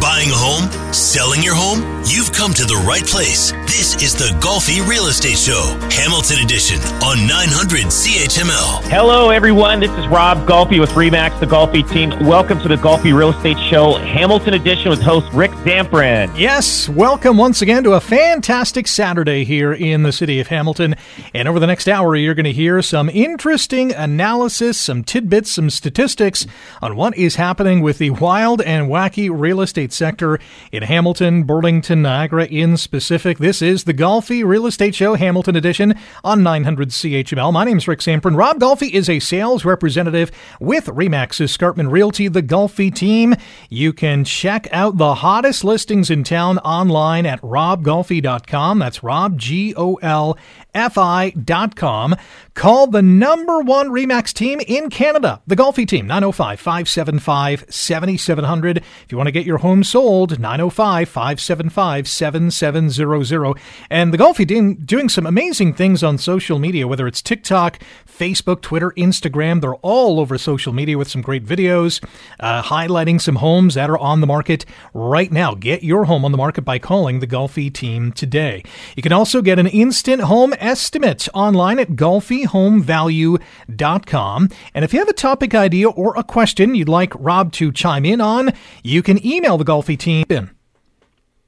Buying a home? Selling your home? You've come to the right place. This is the Golfi Real Estate Show, Hamilton Edition on 900 CHML. Hello, everyone. This is Rob Golfi with Remax, the Golfi team. Welcome to the Golfi Real Estate Show, Hamilton Edition with host Rick Zamperin. Yes, welcome once again to a fantastic Saturday here in the city of Hamilton. And over the next hour, you're going to hear some interesting analysis, some tidbits, some statistics on what is happening with the wild and wacky real estate sector in Hamilton, Burlington, Niagara in specific. This is the Golfi Real Estate Show, Hamilton Edition on 900 CHML. My name is Rick Zamperin. Rob Golfi is a sales representative with Remax Escarpment Realty, the Golfi team. You can check out the hottest listings in town online at robgolfi.com. That's Rob, G O L fi.com. Call the number one Remax team in Canada, the Golfi team, 905 575 7700. If you want to get your home sold, 905 575 7700. And the Golfi team doing some amazing things on social media, whether it's TikTok, Facebook, Twitter, Instagram. They're all over social media with some great videos uh, highlighting some homes that are on the market right now. Get your home on the market by calling the Golfi team today. You can also get an instant home estimate online at golfihomevalue.com. And if you have a topic idea or a question you'd like Rob to chime in on, you can email the Golfi team.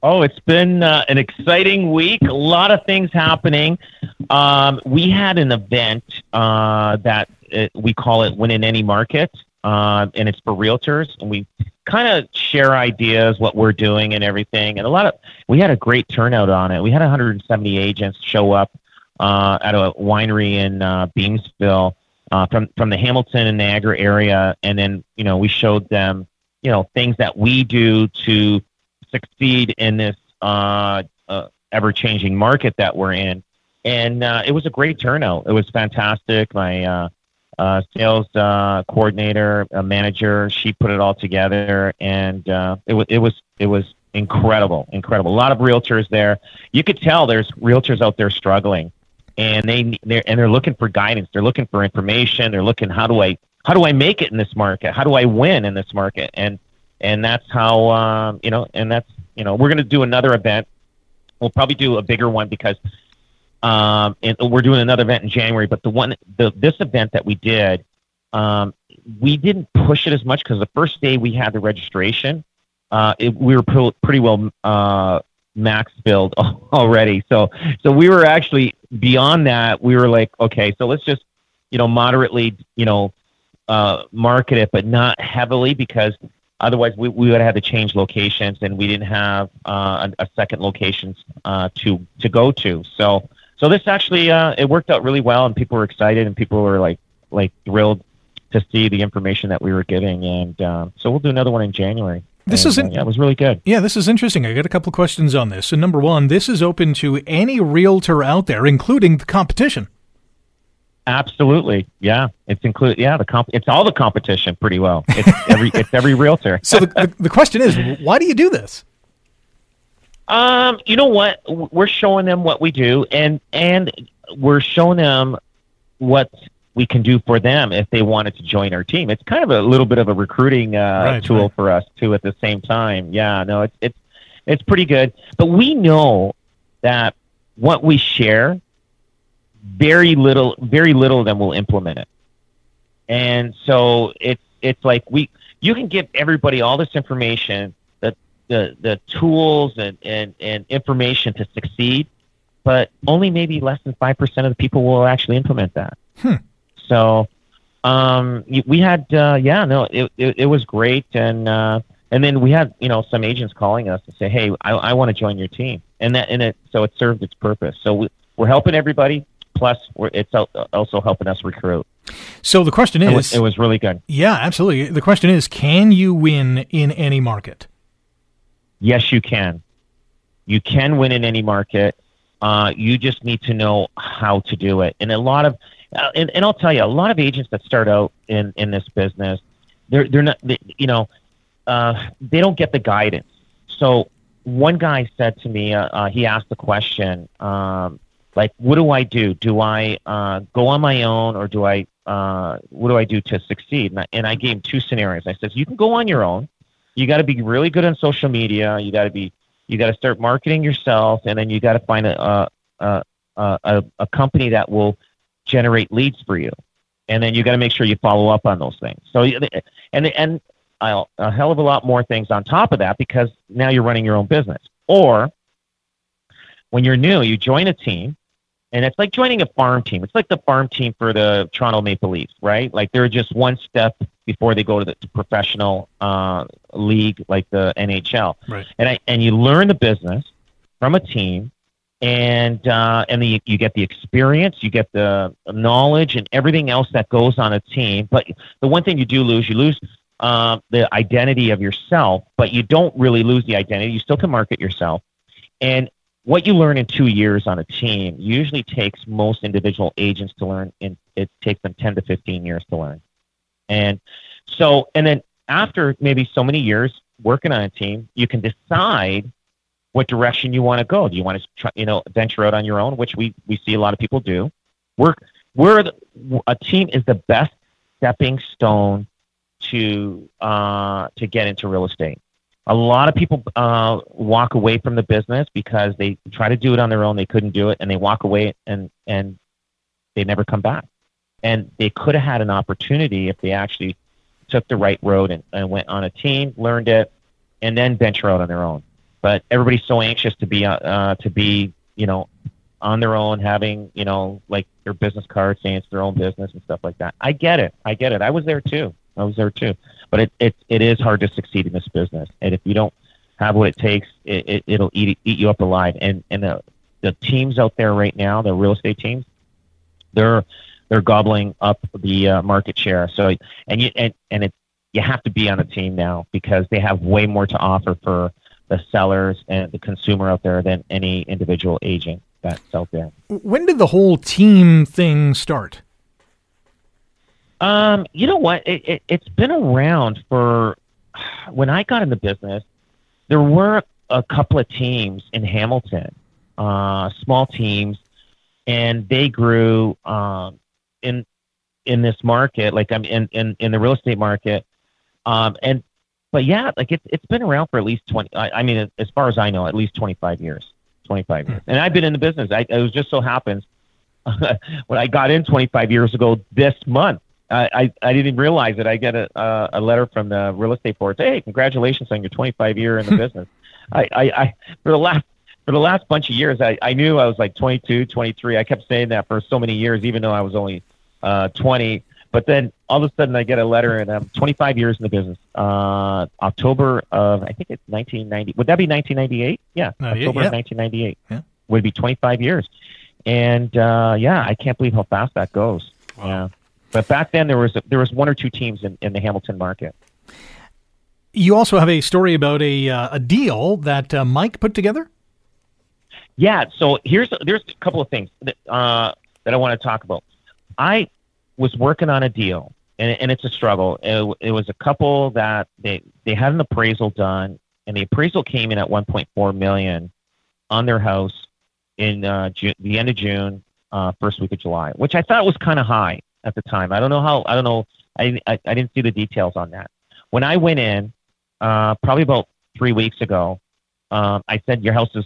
Oh, it's been uh, an exciting week. A lot of things happening. Um, we had an event uh, that uh, we call it Win in Any Market, uh, and it's for realtors. And we kind of share ideas, what we're doing, and everything. And a lot of we had a great turnout on it. We had 170 agents show up uh, at a winery in uh, Beamsville uh, from from the Hamilton and Niagara area, and then you know we showed them you know things that we do to succeed in this uh, uh, ever changing market that we're in, and uh, it was a great turnout. It was fantastic. My uh, uh, sales uh, coordinator, a manager, she put it all together, and uh, it was it was it was incredible, incredible. A lot of realtors there. You could tell there's realtors out there struggling and they they're and they're looking for guidance. They're looking for information. They're looking how do I how do I make it in this market? How do I win in this market? And and that's how um, you know. And that's you know we're going to do another event. We'll probably do a bigger one because um, and we're doing another event in January. But the one the this event that we did, um, we didn't push it as much because the first day we had the registration, uh, it, we were pretty well uh, max filled already. So so we were actually beyond that. We were like, okay, so let's just you know moderately you know uh, market it, but not heavily because otherwise we, we would have had to change locations and we didn't have uh, a, a second location uh, to to go to. So so this actually uh, it worked out really well and people were excited and people were like like thrilled to see the information that we were giving and uh, so we'll do another one in January. This and, is uh, yeah, it was really good. Yeah, this is interesting. I got a couple of questions on this. So number one, this is open to any realtor out there, including the competition. Absolutely, yeah. It's include yeah the comp. It's all the competition pretty well. It's every it's every realtor. So the, the, the question is, why do you do this? Um, you know what? We're showing them what we do, and and we're showing them what we can do for them if they wanted to join our team. It's kind of a little bit of a recruiting uh, Right, tool right. for us too. At the same time, yeah, no, it's it's it's pretty good. But we know that what we share, very little, very little of them will implement it, and so it's it's like we you can give everybody all this information, the the the tools and and and information to succeed, but only maybe less than five percent of the people will actually implement that. Hmm. So, um, we had, uh, yeah, no, it, it, it was great. And, uh, and then we had, you know, some agents calling us and say, Hey, I, I want to join your team. And that, and it, so it served its purpose. So we, we're helping everybody. Plus we're, it's also helping us recruit. So the question It is, was, it was really good. yeah, absolutely. The question is, can you win in any market? Yes, you can. You can win in any market. Uh, you just need to know how to do it. And a lot of, uh, and, and I'll tell you, a lot of agents that start out in, in this business, they're they're not, they, you know, uh, they don't get the guidance. So one guy said to me, uh, uh, he asked the question, um, like, what do I do? Do I uh, go on my own, or do I? Uh, what do I do to succeed? And I, and I gave him two scenarios. I said, you can go on your own. You got to be really good on social media. You got to be, you got to start marketing yourself, and then you got to find a, a, a, a company that will generate leads for you and then you got to make sure you follow up on those things. So, and and a hell of a lot more things on top of that because now you're running your own business. Or when you're new, you join a team, and it's like joining a farm team. It's like the farm team for the Toronto Maple Leafs, right? Like they're just one step before they go to the professional uh, league, like the NHL. Right. And I and you learn the business from a team and uh, and the, you get the experience, you get the knowledge, and everything else that goes on a team. But the one thing you do lose, you lose uh, the identity of yourself, but you don't really lose the identity. You still can market yourself, and what you learn in two years on a team usually takes most individual agents to learn. It takes them ten to fifteen years to learn, and so and then after maybe so many years working on a team, you can decide what direction you want to go. Do you want to try, you know venture out on your own, which we we see a lot of people do. We're we're the, a team is the best stepping stone to uh, to get into real estate. A lot of people uh, walk away from the business because they try to do it on their own. They couldn't do it, and they walk away and and they never come back. And they could have had an opportunity if they actually took the right road and, and went on a team, learned it, and then venture out on their own but everybody's so anxious to be uh, uh, to be you know on their own, having you know like their business card saying it's their own business and stuff like that. I get it. I get it. I was there too. I was there too. But it it, it is hard to succeed in this business, and if you don't have what it takes, it, it it'll eat eat you up alive. And and the the teams out there right now, the real estate teams, they're they're gobbling up the uh, market share. So and you and and it you have to be on a team now because they have way more to offer for the sellers and the consumer out there than any individual agent that's out there. When did the whole team thing start? Um, you know what? It, it, it's been around for when I got in the business. There were a couple of teams in Hamilton, uh, small teams, and they grew um, in in this market, like I'm in, in in the real estate market. Um, and but yeah, like it's it's been around for at least twenty. I, I mean, as far as I know, at least twenty five years. Twenty five years, and I've been in the business. I, it was just so happens when I got in twenty five years ago this month. I, I, I didn't realize that I get a, uh, a letter from the real estate board. Hey, congratulations on your 25 year in the business. I, I, I, for the last, for the last bunch of years, I, I knew I was like 22, 23. I kept saying that for so many years, even though I was only, uh, 20. But then all of a sudden, I get a letter, and I'm 25 years in the business. Uh, October of I think it's 1990. Would that be 1998? Yeah, uh, October yeah. of 1998 yeah. would be 25 years. And uh, yeah, I can't believe how fast that goes. Wow. Yeah, but back then there was a, there was one or two teams in, in the Hamilton market. You also have a story about a uh, a deal that uh, Mike put together. Yeah, so here's there's a couple of things that uh, that I want to talk about. I was working on a deal, and, and it's a struggle. It, it was a couple that they they had an appraisal done, and the appraisal came in at 1.4 million on their house in uh, June, the end of June, uh, first week of July, which I thought was kind of high at the time. I don't know how. I don't know. I, I, I didn't see the details on that. When I went in, uh, probably about three weeks ago, um, I said your house is,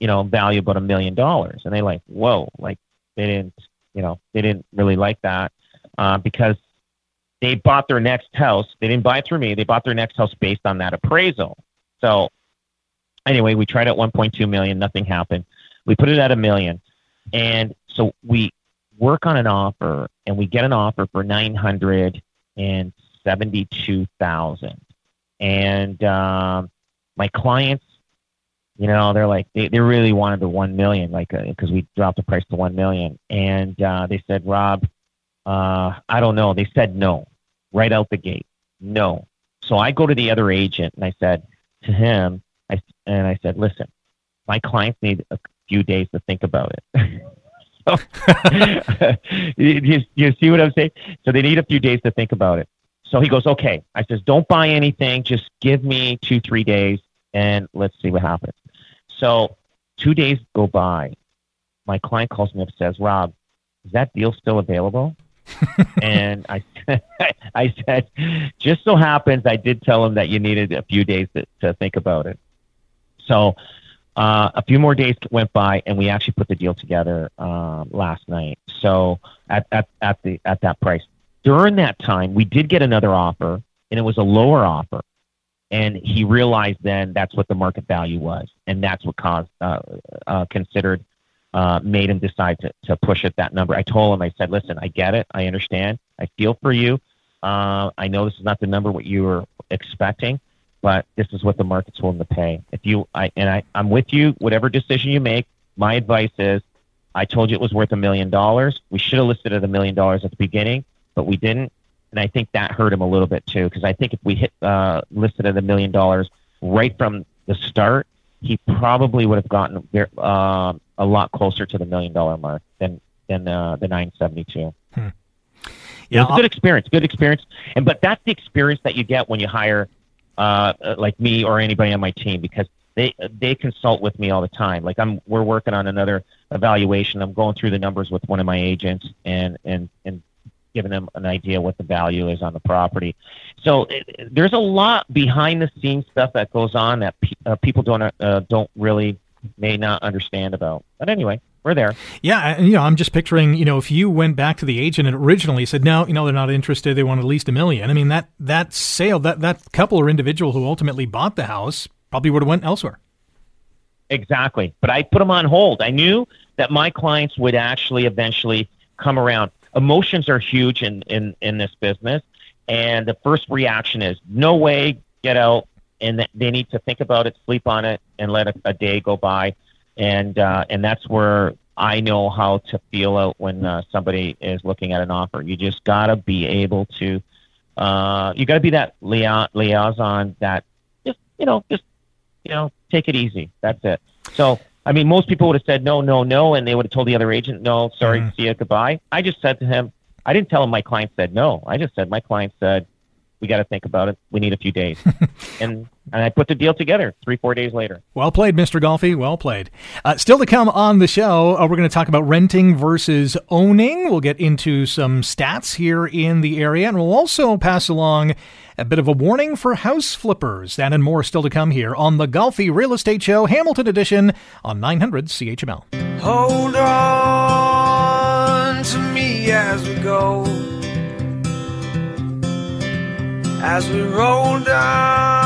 you know, value about a million dollars, and they like, whoa, like they didn't you know, they didn't really like that uh, because they bought their next house. They didn't buy it through me. They bought their next house based on that appraisal. So anyway, we tried at 1.2 million. Nothing happened. We put it at a million, and so we work on an offer, and we get an offer for nine hundred and seventy-two thousand. And um, my clients you know, they're like they, they really wanted the one million, like because uh, we dropped the price to one million, and uh, they said, Rob, uh, I don't know. They said no, right out the gate, no. So I go to the other agent and I said to him, I and I said, listen, my clients need a few days to think about it. so, you, you see what I'm saying? So they need a few days to think about it. so he goes, okay. I says, don't buy anything. Just give me two, three days, and let's see what happens. So two days go by. My client calls me up and says, Rob, is that deal still available? and I, I said, just so happens I did tell him that you needed a few days to, to think about it. So uh, a few more days went by, and we actually put the deal together um, last night. So at, at, at the at that price. During that time, we did get another offer, and it was a lower offer. And he realized then that's what the market value was, and that's what caused uh, uh, considered uh, made him decide to, to push at that number. I told him, I said, listen, I get it, I understand, I feel for you. Uh, I know this is not the number what you were expecting, but this is what the market's willing to pay. If you, I, and I, I'm with you, whatever decision you make. My advice is, I told you it was worth a million dollars. We should have listed at a million dollars at the beginning, but we didn't, and I think that hurt him a little bit too. Because I think if we hit uh, listed at a million dollars right from the start, he probably would have gotten uh, a lot closer to the million dollar mark than than uh, the 972. Hmm. Yeah, it was a good experience, good experience, and but that's the experience that you get when you hire uh, like me or anybody on my team because they they consult with me all the time. Like I'm we're working on another evaluation. I'm going through the numbers with one of my agents and and and giving them an idea what the value is on the property. So it, there's a lot behind the scenes stuff that goes on that pe- uh, people don't uh, don't really may not understand about. But anyway, we're there. Yeah, you know, I'm just picturing, you know, if you went back to the agent and originally said, no, you know, they're not interested, they want at least a million. I mean, that that sale, that that couple or individual who ultimately bought the house probably would have went elsewhere. Exactly, but I put them on hold. I knew that my clients would actually eventually come around. Emotions are huge in in in this business, and the first reaction is no way, get out, and they need to think about it, sleep on it, and let a, a day go by and uh, and that's where I know how to feel out when uh, somebody is looking at an offer. You just gotta be able to, uh, you gotta be that lia- liaison that just you know just you know take it easy. That's it. So I mean, most people would have said no, no, no, and they would have told the other agent no, sorry, mm-hmm. see you, goodbye. I just said to him, I didn't tell him my client said no. I just said my client said we got to think about it. We need a few days. and and I put the deal together three, four days later. Well played, Mr. Golfi. Well played. Uh, still to come on the show, uh, we're going to talk about renting versus owning. We'll get into some stats here in the area, and we'll also pass along a bit of a warning for house flippers. That and more still to come here on the Golfi Real Estate Show, Hamilton Edition on 900 CHML. Hold on to me as we go as we roll down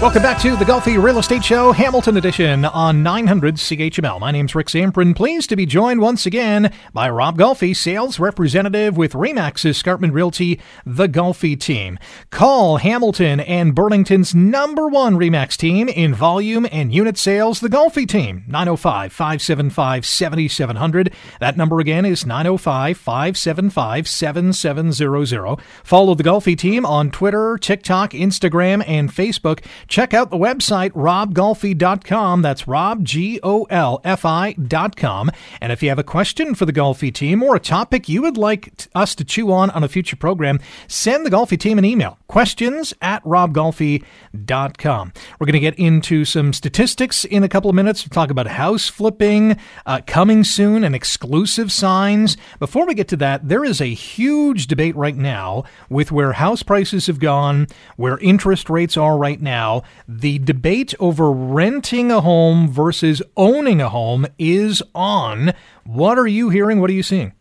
Welcome back to the Golfi Real Estate Show, Hamilton Edition on 900 CHML. My name's Rick Zamperin. Pleased to be joined once again by Rob Golfi, sales representative with Remax Escarpment Realty, the Golfi team. Call Hamilton and Burlington's number one Remax team in volume and unit sales, the Golfi team, 905 575 7700. That number again is 905 575 7700. Follow the Golfi team on Twitter, TikTok, Instagram, and Facebook. Check out the website, robgolfi.com. That's Rob, G O L F I.com. And if you have a question for the Golfi team or a topic you would like us to chew on on a future program, send the Golfi team an email. Questions at robgolfi.com. We're going to get into some statistics in a couple of minutes. We'll talk about house flipping uh, coming soon and exclusive signs. Before we get to that, there is a huge debate right now with where house prices have gone, where interest rates are right now the debate over renting a home versus owning a home is on. What are you hearing? What are you seeing?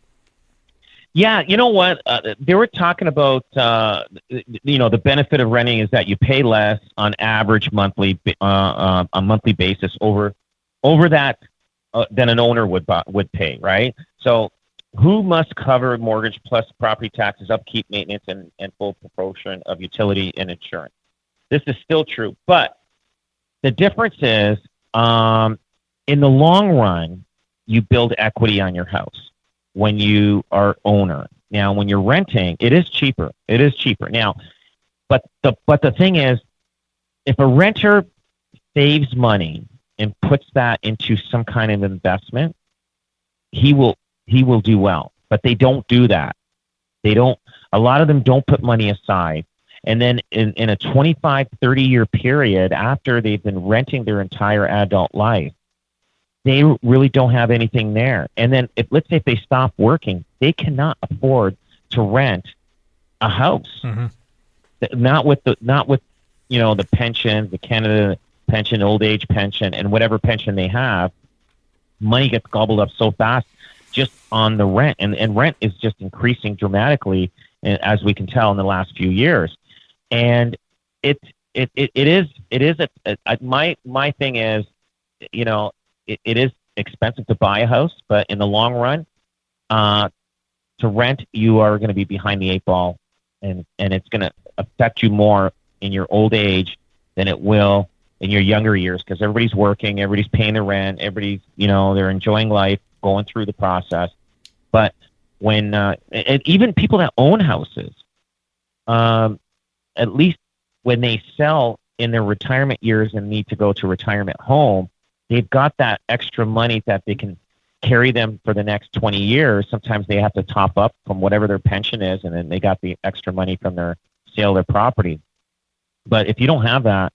Yeah, you know what? Uh, they were talking about, uh, you know, the benefit of renting is that you pay less on average monthly, uh, uh, a monthly basis over, over that uh, than an owner would would pay, right? So, who must cover mortgage plus property taxes, upkeep, maintenance, and, and full proportion of utility and insurance? This is still true. But the difference is, um, in the long run, you build equity on your house when you are owner. Now, when you're renting, it is cheaper. It is cheaper. Now, but the but the thing is, if a renter saves money and puts that into some kind of investment, he will he will do well. But they don't do that. They don't. A lot of them don't put money aside. And then in, in a 25, 30 year period after they've been renting their entire adult life, they really don't have anything there. And then if let's say if they stop working, they cannot afford to rent a house. Mm-hmm. Not with the not with you know the pension, the Canada pension, old age pension, and whatever pension they have. Money gets gobbled up so fast just on the rent, and, and rent is just increasing dramatically, eh, as we can tell in the last few years. And it it, it, it is it is a, a, my my thing is, you know, it, it is expensive to buy a house, but in the long run, uh, to rent, you are going to be behind the eight ball, and and it's going to affect you more in your old age than it will in your younger years because everybody's working, everybody's paying the rent, everybody's you know they're enjoying life, going through the process. But when uh, and even people that own houses, um, at least when they sell in their retirement years and need to go to retirement home, they've got that extra money that they can carry them for the next 20 years. Sometimes they have to top up from whatever their pension is, and then they got the extra money from their sale of their property. But if you don't have that,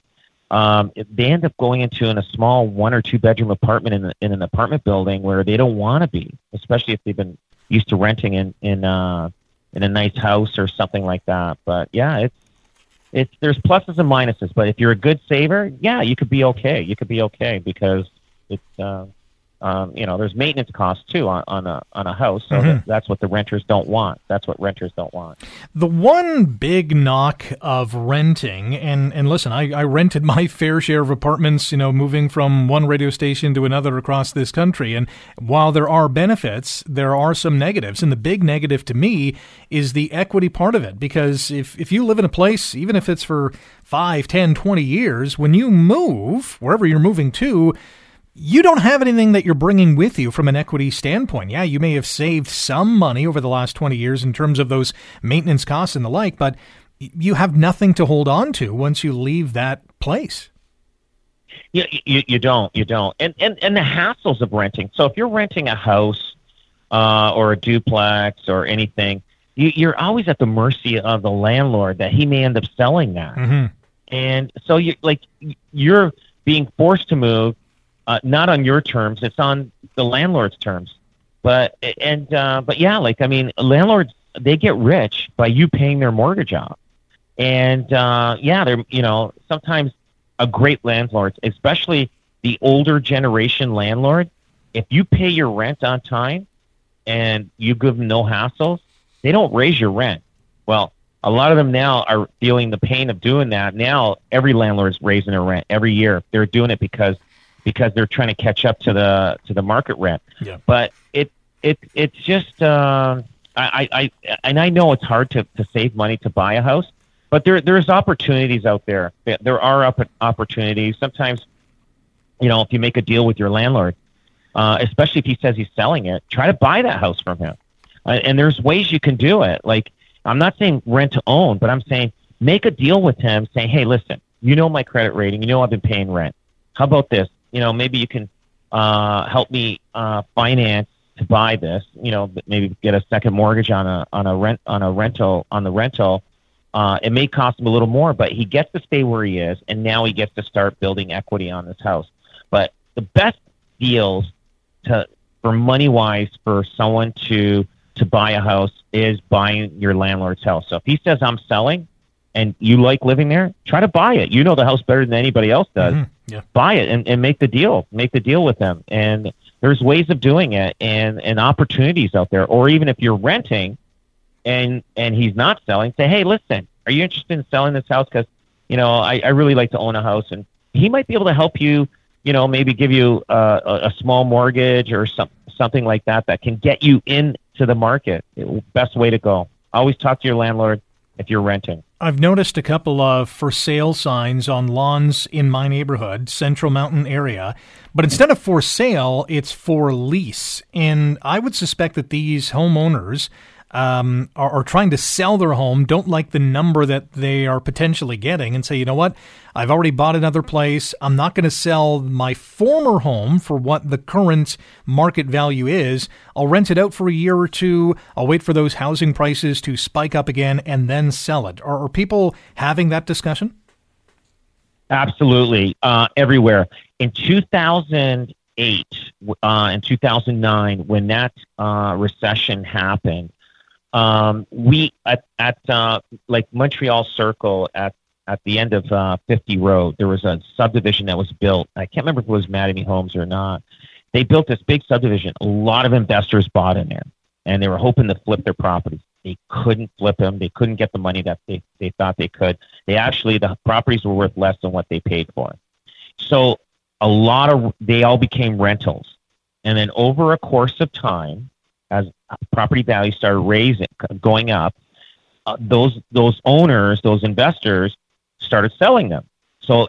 um, they end up going into in a small one or two bedroom apartment in, in an apartment building where they don't want to be, especially if they've been used to renting in in uh, in a nice house or something like that. But yeah, it's it's there's pluses and minuses. But if you're a good saver, yeah, you could be okay. You could be okay because it's uh, um, you know, there's maintenance costs too on, on a on a house. So mm-hmm. that, that's what the renters don't want. That's what renters don't want. The one big knock of renting, and and listen, I, I rented my fair share of apartments. You know, moving from one radio station to another across this country. And while there are benefits, there are some negatives. And the big negative to me is the equity part of it. Because if if you live in a place, even if it's for 5, 10, 20 years, when you move wherever you're moving to you don't have anything that you're bringing with you from an equity standpoint. Yeah, you may have saved some money over the last 20 years in terms of those maintenance costs and the like, but you have nothing to hold on to once you leave that place. You, you, you don't, you don't. And, and, and the hassles of renting. So if you're renting a house uh, or a duplex or anything, you, you're always at the mercy of the landlord that he may end up selling that. Mm-hmm. And so you like you're being forced to move uh, not on your terms. It's on the landlord's terms. But and uh, but yeah, like I mean, landlords they get rich by you paying their mortgage off. And uh, yeah, they're you know sometimes a great landlord, especially the older generation landlord. If you pay your rent on time and you give them no hassles, they don't raise your rent. Well, a lot of them now are feeling the pain of doing that. Now every landlord is raising their rent every year. They're doing it because because they're trying to catch up to the to the market rent. Yeah. But it it it's just uh, I, I and I know it's hard to, to save money to buy a house, but there there's opportunities out there. There are opportunities. Sometimes, you know, if you make a deal with your landlord, uh, especially if he says he's selling it, try to buy that house from him. Uh, and there's ways you can do it. Like I'm not saying rent to own, but I'm saying make a deal with him, saying, hey, listen, you know my credit rating, you know I've been paying rent. How about this? You know, maybe you can uh, help me uh, finance to buy this. You know, maybe get a second mortgage on a on a rent on a rental on the rental. Uh, it may cost him a little more, but he gets to stay where he is, and now he gets to start building equity on this house. But the best deals to for money wise for someone to to buy a house is buying your landlord's house. So if he says I'm selling, and you like living there, try to buy it. You know the house better than anybody else does. Mm-hmm. Yeah. Buy it and, and make the deal. Make the deal with them. And there's ways of doing it and, and opportunities out there. Or even if you're renting and and he's not selling, say, hey, listen, are you interested in selling this house? Because you know I, I really like to own a house, and he might be able to help you. You know, maybe give you a, a small mortgage or some, something like that that can get you into the market. Best way to go. Always talk to your landlord if you're renting. I've noticed a couple of for sale signs on lawns in my neighborhood, Central Mountain area, but instead of for sale, it's for lease. And I would suspect that these homeowners um, are, are, trying to sell their home, don't like the number that they are potentially getting, and say, you know what, I've already bought another place. I'm not going to sell my former home for what the current market value is. I'll rent it out for a year or two. I'll wait for those housing prices to spike up again and then sell it. Are, are people having that discussion? Absolutely, uh, everywhere. In 2008 uh, and 2009, when that uh, recession happened, um, we at, at uh, like Montreal Circle at at the end of uh, 50 Road, there was a subdivision that was built. I can't remember if it was Mattamy Homes or not. They built this big subdivision. A lot of investors bought in there, and they were hoping to flip their properties. They couldn't flip them. They couldn't get the money that they, they thought they could. They actually the properties were worth less than what they paid for. So a lot of they all became rentals, and then over a course of time, as property values started raising, going up, uh, those those owners, those investors, started selling them. So,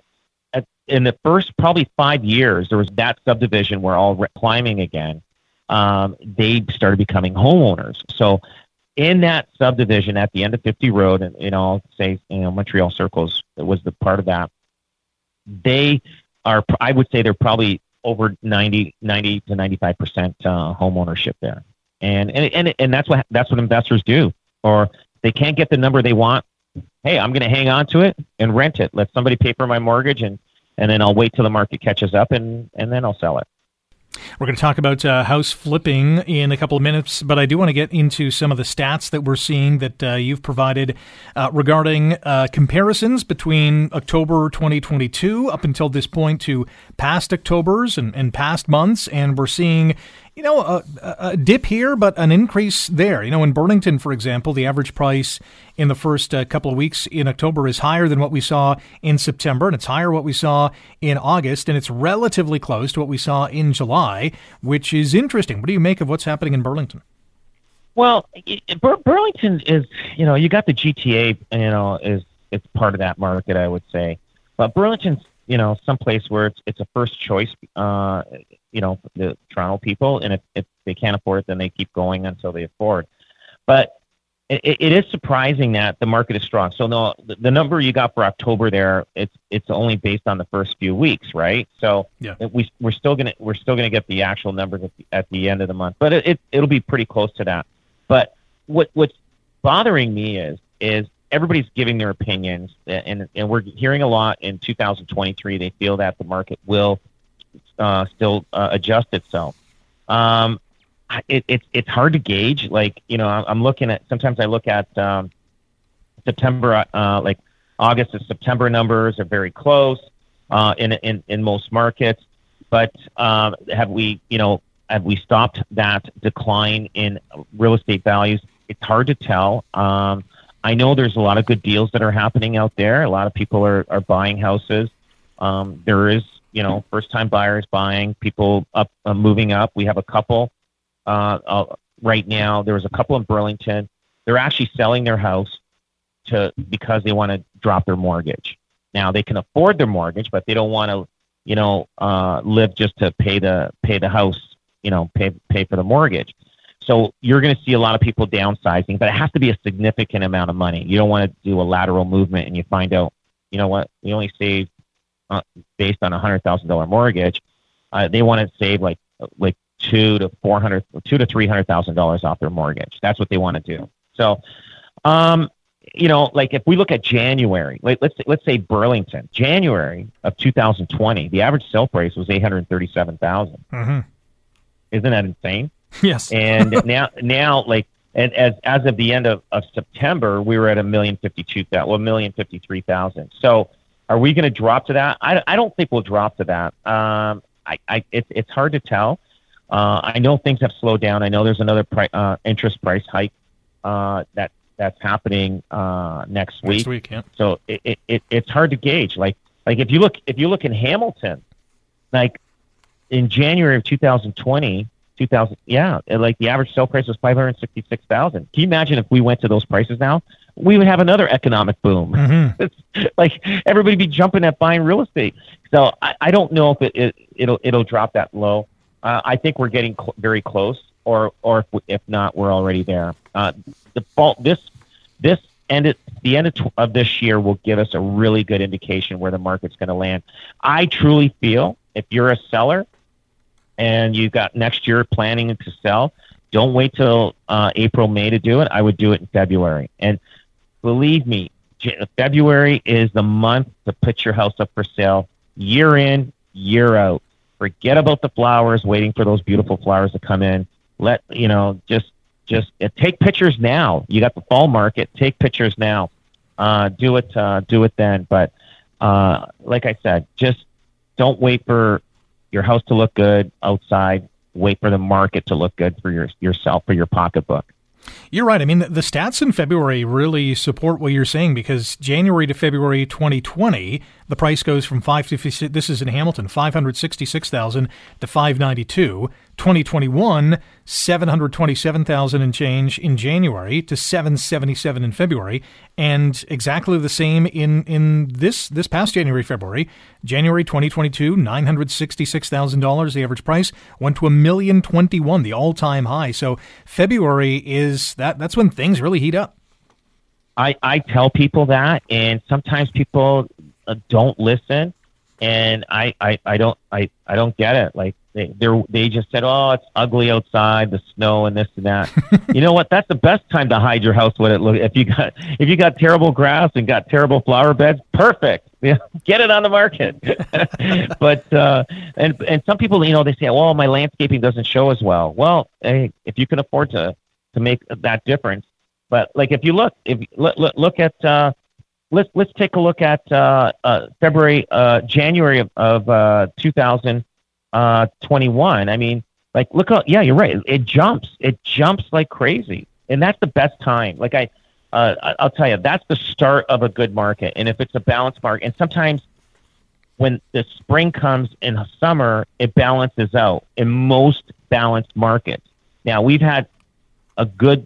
at, in the first probably five years, there was that subdivision where all re- climbing again. Um, they started becoming homeowners. So, in that subdivision at the end of 50 Road, and you know, say you know Montreal Circles was the part of that. They are, I would say, they're probably over 90, 90 to 95 percent uh, home ownership there and and and, and that's what that's what investors do. Or they can't get the number they want. Hey, I'm going to hang on to it and rent it. Let somebody pay for my mortgage, and and then I'll wait till the market catches up, and and then I'll sell it. We're going to talk about uh, house flipping in a couple of minutes, but I do want to get into some of the stats that we're seeing that uh, you've provided uh, regarding uh, comparisons between October 2022 up until this point to past Octobers and, and past months. And we're seeing you know, a, a, dip here, but an increase there. You know, in Burlington, for example, the average price in the first uh, couple of weeks in October is higher than what we saw in September, and it's higher what we saw in August, and it's relatively close to what we saw in July, which is interesting. What do you make of what's happening in Burlington? Well, Burlington is, you know, you got the GTA, you know, is it's part of that market, I would say, but Burlington's you know, someplace where it's it's a first choice, uh, you know, the Toronto people, and if, if they can't afford it, then they keep going until they afford. But it, it is surprising that the market is strong. So no, the, the number you got for October there, it's it's only based on the first few weeks, right? So yeah. we we're still gonna we're still gonna get the actual numbers at the, at the end of the month, but it, it it'll be pretty close to that. But what what's bothering me is is everybody's giving their opinions, and and we're hearing a lot in 2023. They feel that the market will uh, still uh, adjust itself. Um, it, it's it's hard to gauge. Like you know, I'm looking at sometimes I look at um, September, uh, like August and September numbers are very close uh, in in in most markets. But um, have we you know have we stopped that decline in real estate values? It's hard to tell. Um, I know there's a lot of good deals that are happening out there. A lot of people are, are buying houses. Um, there is, you know, first time buyers buying, people up uh, moving up. We have a couple uh, uh, right now. There was a couple in Burlington. They're actually selling their house to because they want to drop their mortgage. Now they can afford their mortgage, but they don't want to, you know, uh, live just to pay the pay the house, you know, pay pay for the mortgage. So you're going to see a lot of people downsizing, but it has to be a significant amount of money. You don't want to do a lateral movement and you find out, you know what, we only saved uh, based on a hundred thousand dollar mortgage. Uh, they want to save like like two to four hundred, two to three hundred thousand dollars off their mortgage. That's what they want to do. So, um, you know, like if we look at January, like let's let's say Burlington, January of 2020, the average sale price was eight hundred thirty-seven thousand. Mm-hmm. Isn't that insane? Yes. and now, now, like, and as as of the end of, of September, we were at a million fifty two thousand, well, million fifty three thousand. So, are we going to drop to that? I, I don't think we'll drop to that. Um, I, I it's it's hard to tell. Uh, I know things have slowed down. I know there's another pri- uh, interest price hike uh, that that's happening uh, next week. Next week, yeah. So it, it, it it's hard to gauge. Like like if you look if you look in Hamilton, like in January of 2020, 2000 yeah like the average sale price was 566000 can you imagine if we went to those prices now we would have another economic boom. Mm-hmm. like everybody be jumping at buying real estate. So I, I don't know if it, it it'll it'll drop that low. Uh, I think we're getting cl- very close, or or if, if not, we're already there. Uh, the fall, this this end at the end of, tw- of this year will give us a really good indication where the market's going to land. I truly feel if you're a seller and you've got next year planning to sell, don't wait till uh, April, May to do it. I would do it in February. And believe me, February is the month to put your house up for sale year in, year out. Forget about the flowers, waiting for those beautiful flowers to come in. Let you know, just just uh, take pictures now. You got the fall market. Take pictures now. Uh, do it. Uh, do it then. But uh, like I said, just don't wait for your house to look good outside. Wait for the market to look good for your yourself for your pocketbook. You're right. I mean, the, stats in February really support what you're saying because January to February 2020, the price goes from 556 this is in Hamilton, 566,000 to 592. 2021, 727,000 and change in January to 777 in February, and exactly the same in in this this past January February. January 2022, $966,000 the average price went to a million 21, the all-time high. So February is that that's when things really heat up. I, I tell people that, and sometimes people uh, don't listen, and I, I, I don't I, I don't get it. Like they they they just said, oh, it's ugly outside, the snow and this and that. you know what? That's the best time to hide your house when it look. If you got if you got terrible grass and got terrible flower beds, perfect. Yeah, get it on the market. but uh, and and some people, you know, they say, well, my landscaping doesn't show as well. Well, hey, if you can afford to to make that difference, but like if you look, if look, look, look at uh, let's let's take a look at uh, uh, February, uh, January of, of uh, 2021. I mean, like look, how, yeah, you're right. It, jumps, it jumps like crazy, and that's the best time. Like I, uh, I- I'll tell you, that's the start of a good market. And if it's a balanced market, and sometimes when the spring comes in summer, it balances out in most balanced markets. Now we've had a good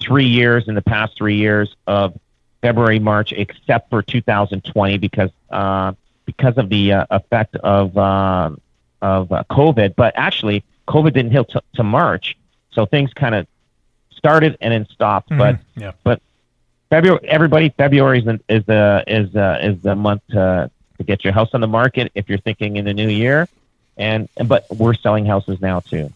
three years in the past three years of February, March, except for 2020 because uh, because of the uh, effect of uh, of uh, COVID. But actually, COVID didn't hit t- to March, so things kind of started and then stopped. But Mhm. yeah. but February, everybody, February is the is the is is the month to to get your house on the market if you're thinking in the new year. And but we're selling houses now too.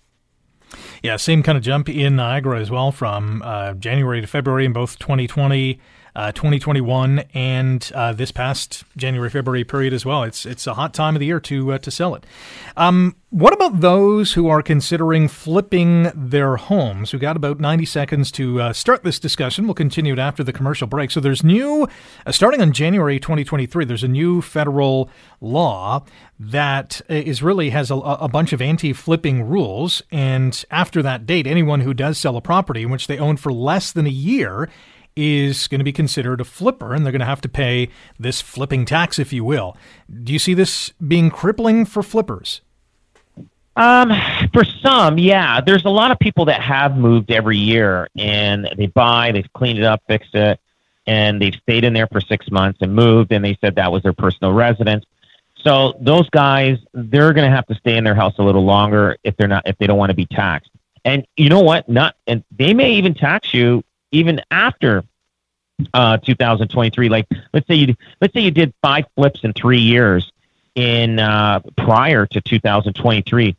Yeah, same kind of jump in Niagara as well from uh, January to February in both 2020, uh, 2021, and uh, this past January February period as well. It's it's a hot time of the year to uh, to sell it. Um, what about those who are considering flipping their homes? We got about 90 seconds to uh, start this discussion. We'll continue it after the commercial break. So there's new, uh, starting on January 2023, there's a new federal law that is really has a, a bunch of anti-flipping rules. And after that date, anyone who does sell a property in which they own for less than a year is going to be considered a flipper and they're going to have to pay this flipping tax, if you will. Do you see this being crippling for flippers? Um, for some, yeah. There's a lot of people that have moved every year and they buy, they've cleaned it up, fixed it, and they've stayed in there for six months and moved and they said that was their personal residence. So those guys, they're going to have to stay in their house a little longer if they're not, if they don't want to be taxed. And you know what? Not, and they may even tax you even after uh, 2023. Like, let's say you, let's say you did five flips in three years in uh, prior to 2023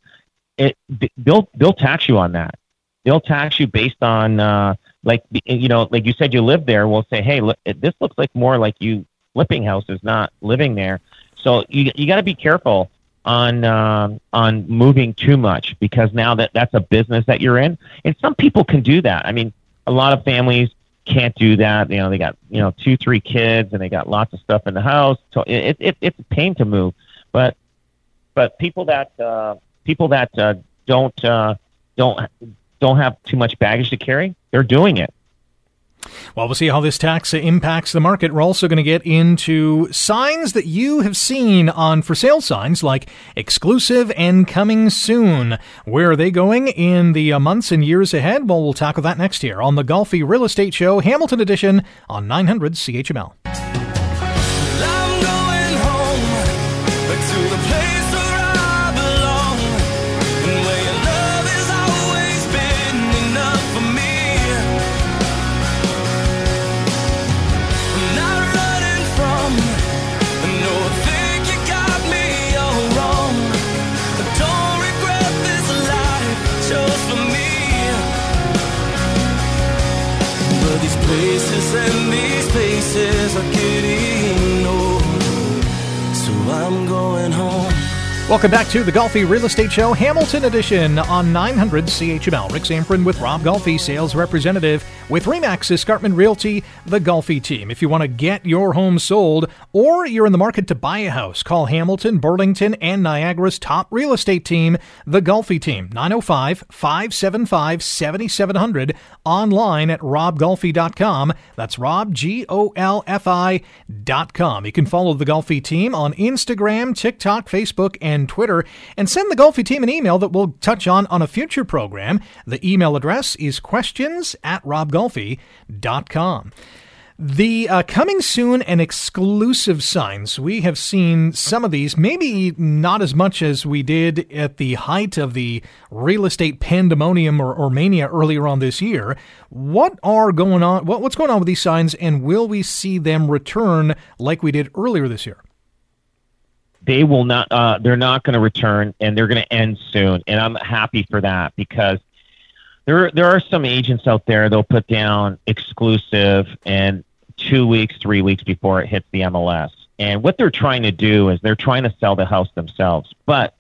it, they'll they'll tax you on that. They'll tax you based on uh, like you know, like you said, you live there. We'll say, hey, look, this looks like more like you flipping houses, not living there. So you you got to be careful on um, on moving too much because now that that's a business that you're in, and some people can do that. I mean, a lot of families can't do that. You know, they got you know two, three kids, and they got lots of stuff in the house. So it, it it's a pain to move. But but people that uh, people that uh, don't uh, don't don't have too much baggage to carry, they're doing it. Well, we'll see how this tax impacts the market. We're also going to get into signs that you have seen on for sale signs like exclusive and coming soon. Where are they going in the uh, months and years ahead? Well, we'll tackle that next year on the Golfi Real Estate Show, Hamilton Edition on 900 CHML. Welcome back to the Golfi Real Estate Show, Hamilton Edition on 900 CHML. Rick Zamperin with Rob Golfi, sales representative with RE/MAX Escarpment Realty, the Golfi team. If you want to get your home sold or you're in the market to buy a house, call Hamilton, Burlington, and Niagara's top real estate team, the Golfi team, 905 575 7700, online at robgolfi.com. That's Rob, G O L F I.com. You can follow the Golfi team on Instagram, TikTok, Facebook, and and Twitter, and send the Golfi team an email that we'll touch on on a future program. The email address is questions at robgolfi.com. The uh, coming soon and exclusive signs. We have seen some of these, maybe not as much as we did at the height of the real estate pandemonium or, or mania earlier on this year. What are going on? What, what's going on with these signs, and will we see them return like we did earlier this year? They will not uh, they're not going to return and they're going to end soon and i'm happy for that because there there are some agents out there they'll put down exclusive and two weeks three weeks before it hits the mls and what they're trying to do is they're trying to sell the house themselves but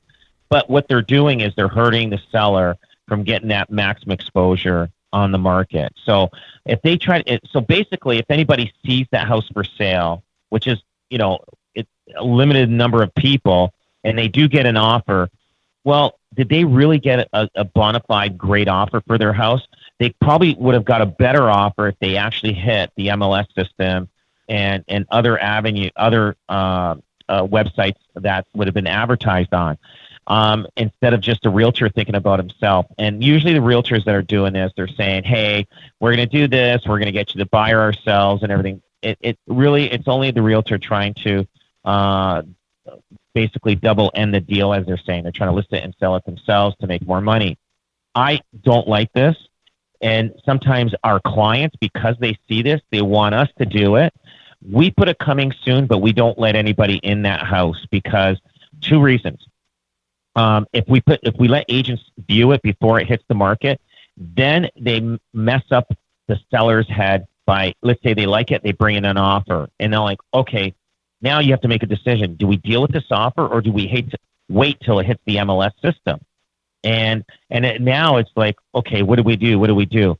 but what they're doing is they're hurting the seller from getting that maximum exposure on the market. So if they try to, so basically if anybody sees that house for sale which is you know a limited number of people and they do get an offer, well, did they really get a, a bona fide great offer for their house? They probably would have got a better offer if they actually hit the MLS system and and other avenue other uh, uh, websites that would have been advertised on. Um, instead of just a realtor thinking about himself. And usually the realtors that are doing this, they're saying, "Hey, we're going to do this. We're going to get you the buyer ourselves and everything." It, it really, it's only the realtor trying to uh, basically double end the deal, as they're saying. They're trying to list it and sell it themselves to make more money. I don't like this. And sometimes our clients, because they see this, they want us to do it. We put it coming soon, but we don't let anybody in that house because two reasons. Um, if we put if we let agents view it before it hits the market, then they mess up the seller's head by let's say they like it, they bring in an offer, and they're like, okay, now you have to make a decision. Do we deal with this offer or do we hate to wait till it hits the MLS system? And and it, now it's like, okay, what do we do? What do we do?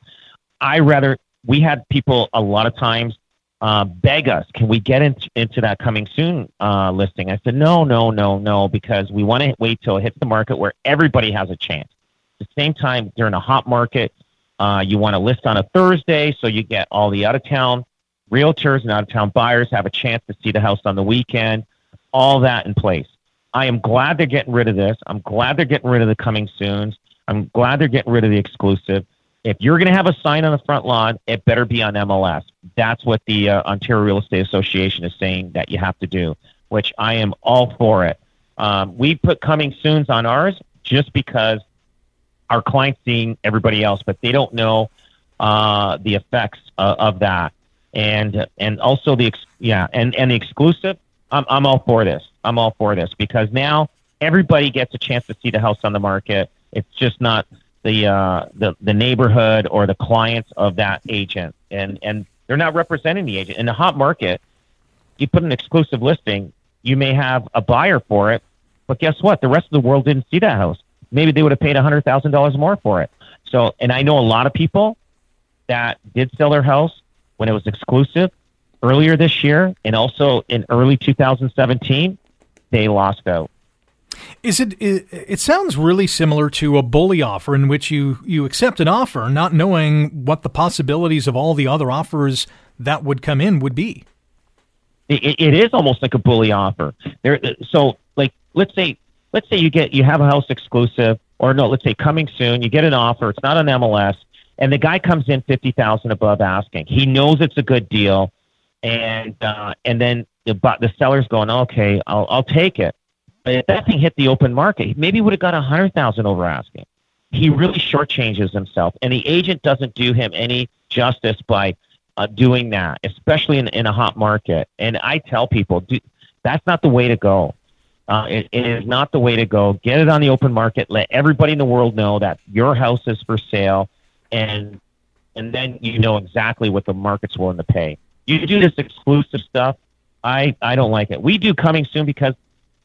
I rather we had people a lot of times uh, beg us, can we get into, into that coming soon uh, listing? I said, no, no, no, no, because we want to wait till it hits the market where everybody has a chance. At the same time, during a hot market, uh, you want to list on a Thursday so you get all the out of town realtors and out of town buyers have a chance to see the house on the weekend, all that in place. I am glad they're getting rid of this. I'm glad they're getting rid of the coming soons. I'm glad they're getting rid of the exclusive. If you're going to have a sign on the front lawn, it better be on MLS. That's what the uh, Ontario Real Estate Association is saying that you have to do, which I am all for it. Um, we put coming soons on ours just because our clients seeing everybody else, but they don't know uh, the effects uh, of that and and also the yeah and and the exclusive. I'm I'm all for this. I'm all for this because now everybody gets a chance to see the house on the market. It's just not the uh, the the neighborhood or the clients of that agent, and and they're not representing the agent in the hot market. You put an exclusive listing, you may have a buyer for it, but guess what? The rest of the world didn't see that house. Maybe they would have paid a hundred thousand dollars more for it. So, and I know a lot of people that did sell their house when it was exclusive earlier this year and also in early 2017, they lost out. Is it, it? It sounds really similar to a bully offer, in which you you accept an offer, not knowing what the possibilities of all the other offers that would come in would be. It, it is almost like a bully offer. There, so like let's say let's say you get you have a house exclusive, or no, let's say coming soon. You get an offer. It's not an MLS, and the guy comes in fifty thousand above asking. He knows it's a good deal, and uh, and then the the seller's going, okay, I'll I'll take it but if that thing hit the open market, maybe would have got a hundred thousand over asking. He really shortchanges himself, and the agent doesn't do him any justice by uh, doing that, especially in, in a hot market. And I tell people, do, that's not the way to go. Uh, it, it is not the way to go. Get it on the open market. Let everybody in the world know that your house is for sale, and and then you know exactly what the market's willing to pay. You do this exclusive stuff. I I don't like it. We do coming soon because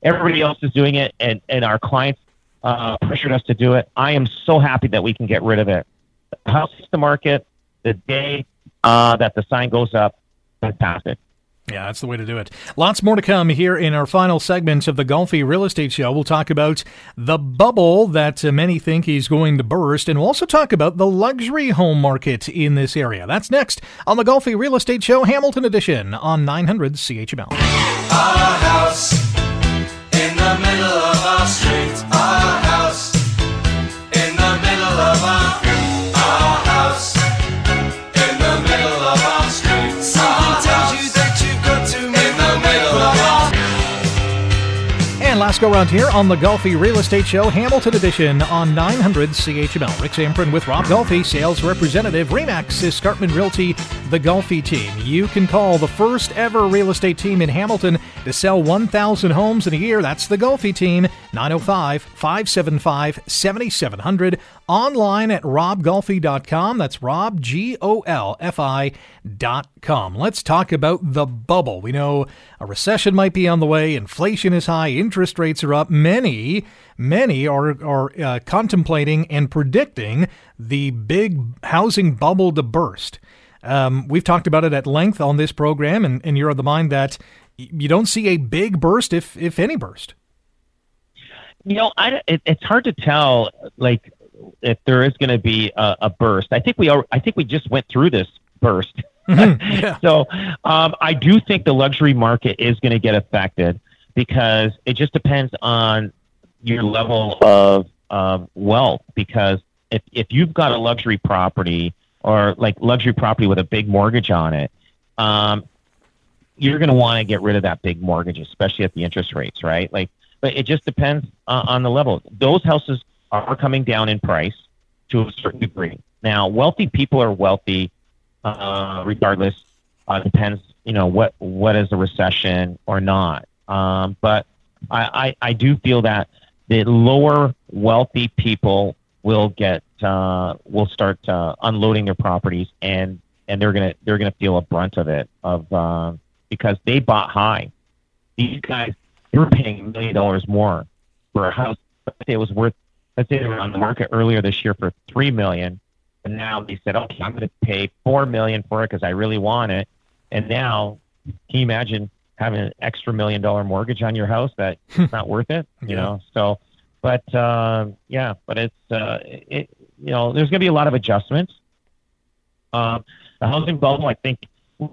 everybody else is doing it, and and our clients uh, pressured us to do it. I am so happy that we can get rid of it. The house hits the market the day uh, that the sign goes up. Fantastic. Yeah, that's the way to do it. Lots more to come here in our final segment of the Golfi Real Estate Show. We'll talk about the bubble that uh, many think is going to burst, and we'll also talk about the luxury home market in this area. That's next on the Golfi Real Estate Show, Hamilton Edition on 900 CHML. Go round here on the Golfi Real Estate Show, Hamilton Edition on 900 CHML. Rick Zamperin with Rob Golfi, sales representative, RE/MAX is Escarpment Realty, the Golfi team. You can call the first ever real estate team in Hamilton to sell 1,000 homes in a year. That's the Golfi team, 905 575 7700. Online at robgolfi.com. That's Rob, G O L F I dot com. Let's talk about the bubble. We know a recession might be on the way, inflation is high, interest rates are up. Many, many are, are uh, contemplating and predicting the big housing bubble to burst. Um, we've talked about it at length on this program, and, and you're of the mind that you don't see a big burst, if if any burst. You know, I, it, it's hard to tell, like if there is going to be a, a, burst. I think we are. I think we just went through this burst. Mm-hmm. yeah. so um, I do think the luxury market is going to get affected because it just depends on your level of um, wealth. Because if if you've got a luxury property or like luxury property with a big mortgage on it, um, you're going to want to get rid of that big mortgage, especially at the interest rates, right? Like, but it just depends uh, on the level. Those houses are coming down in price to a certain degree. Now, wealthy people are wealthy, uh, regardless. Uh, depends, you know, what what is a recession or not. Um, but I, I, I do feel that the lower wealthy people will get uh, will start uh, unloading their properties and and they're gonna they're gonna feel a brunt of it of uh, because they bought high. These guys they were paying a million dollars more for a house. It was worth let's say they were on the market earlier this year for three million, and now they said, okay, I'm going to pay four million for it because I really want it. And now, can you imagine having an extra million dollar mortgage on your house that's not worth it? You Yeah. know, so but uh, yeah, but it's uh, it, you know there's going to be a lot of adjustments. Um, the housing bubble, I think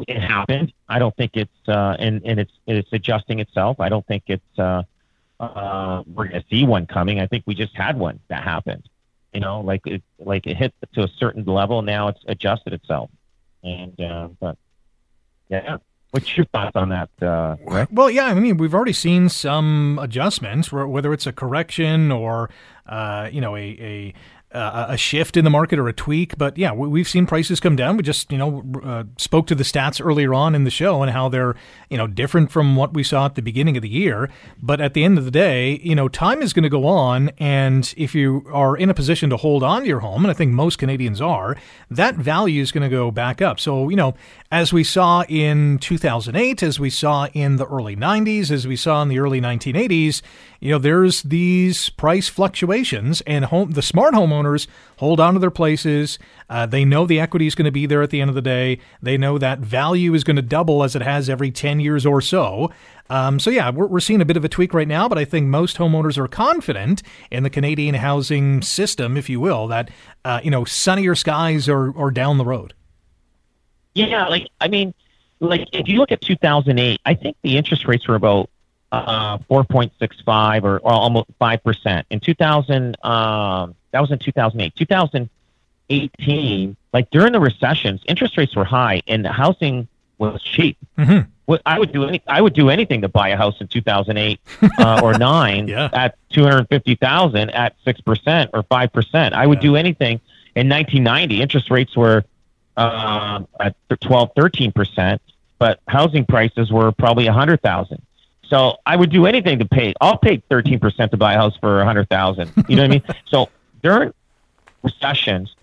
it happened. I don't think it's uh, and and it's it's adjusting itself. I don't think it's uh, uh, we're going to see one coming. I think we just had one that happened. You know, like it like it hit to a certain level. Now it's adjusted itself. And uh, but yeah, what's your thoughts on that, uh, Rick? Well, yeah, I mean, we've already seen some adjustments, whether it's a correction or, uh, you know, a, a uh, a shift in the market or a tweak. But yeah, we, we've seen prices come down. We just, you know, uh, spoke to the stats earlier on in the show and how they're, you know, different from what we saw at the beginning of the year. But at the end of the day, you know, time is going to go on. And if you are in a position to hold on to your home, and I think most Canadians are, that value is going to go back up. So, you know, as we saw in 2008, as we saw in the early 90s, as we saw in the early 1980s, you know, there's these price fluctuations, and home the smart homeowner homeowners hold on to their places. Uh, they know the equity is going to be there at the end of the day. They know that value is going to double as it has every 10 years or so. Um, so, yeah, we're, we're seeing a bit of a tweak right now, but I think most homeowners are confident in the Canadian housing system, if you will, that, uh, you know, sunnier skies are, are down the road. Yeah, like, I mean, like if you look at 2008, I think the interest rates were about uh, 4.65 or, or almost 5%. In 2000, um, that was in 2008. 2018, like during the recessions, interest rates were high and the housing was cheap. Mm-hmm. What I would do any, I would do anything to buy a house in 2008 uh, or nine Yeah. at 250,000 at six percent or five percent. I would Yeah. do anything. In 1990, interest rates were um, at 12, 13 percent, but housing prices were probably a hundred thousand. So I would do anything to pay. I'll pay 13 percent to buy a house for a hundred thousand. You know what I mean? So during recessions,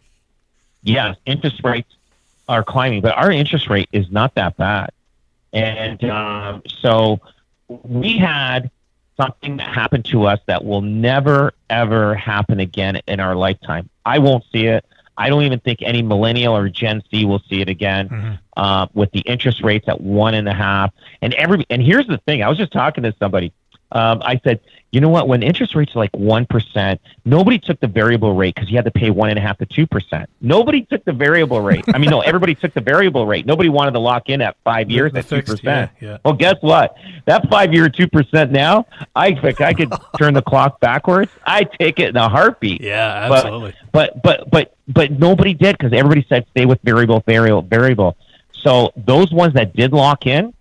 yes, interest rates are climbing, but our interest rate is not that bad. And um, so we had something that happened to us that will never, ever happen again in our lifetime. I won't see it. I don't even think any millennial or Gen Z will see it again Mhm. uh, with the interest rates at one and a half. And every and here's the thing: I was just talking to somebody. Um, I said, you know what? When interest rates are like one percent, nobody took the variable rate because you had to pay one and a half to two percent. Nobody took the variable rate. I mean, no, everybody took the variable rate. Nobody wanted to lock in at five years The at two percent. yeah, yeah. Well, guess what? That five year two percent now, I if I could turn the clock backwards. I take it in a heartbeat. Yeah, But- absolutely. But but but but nobody did because everybody said stay with variable, variable, variable. So those ones that did lock in,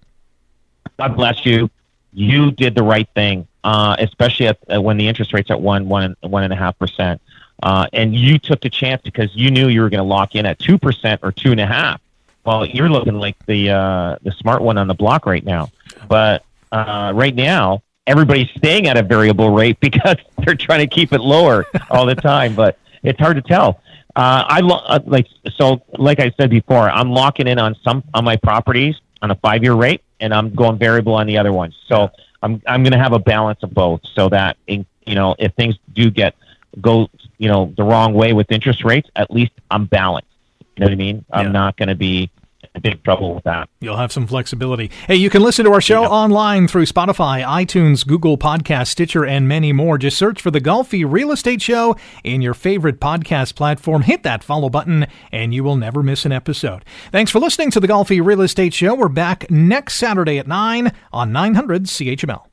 God bless you. You did the right thing, uh, especially at, uh, when the interest rates at one one one and a half percent, uh, and you took the chance because you knew you were going to lock in at two percent or two and a half. Well, you're looking like the uh, the smart one on the block right now, but uh, right now everybody's staying at a variable rate because they're trying to keep it lower all the time. But it's hard to tell. Uh, I lo- uh, like so, like I said before, I'm locking in on some on my properties on a five year rate, and I'm going variable on the other one. So I'm I'm going to have a balance of both, so that in, you know if things do get go you know the wrong way with interest rates, at least I'm balanced. You know what I mean? I'm Yeah. not going to be big trouble with that. You'll have some flexibility. Hey, you can listen to our show Yeah. online through Spotify, iTunes, Google Podcast, Stitcher, and many more. Just search for the Golfi Real Estate Show in your favorite podcast platform. Hit that follow button, and you will never miss an episode. Thanks for listening to the Golfi Real Estate Show. We're back next Saturday at 9 on 900 CHML.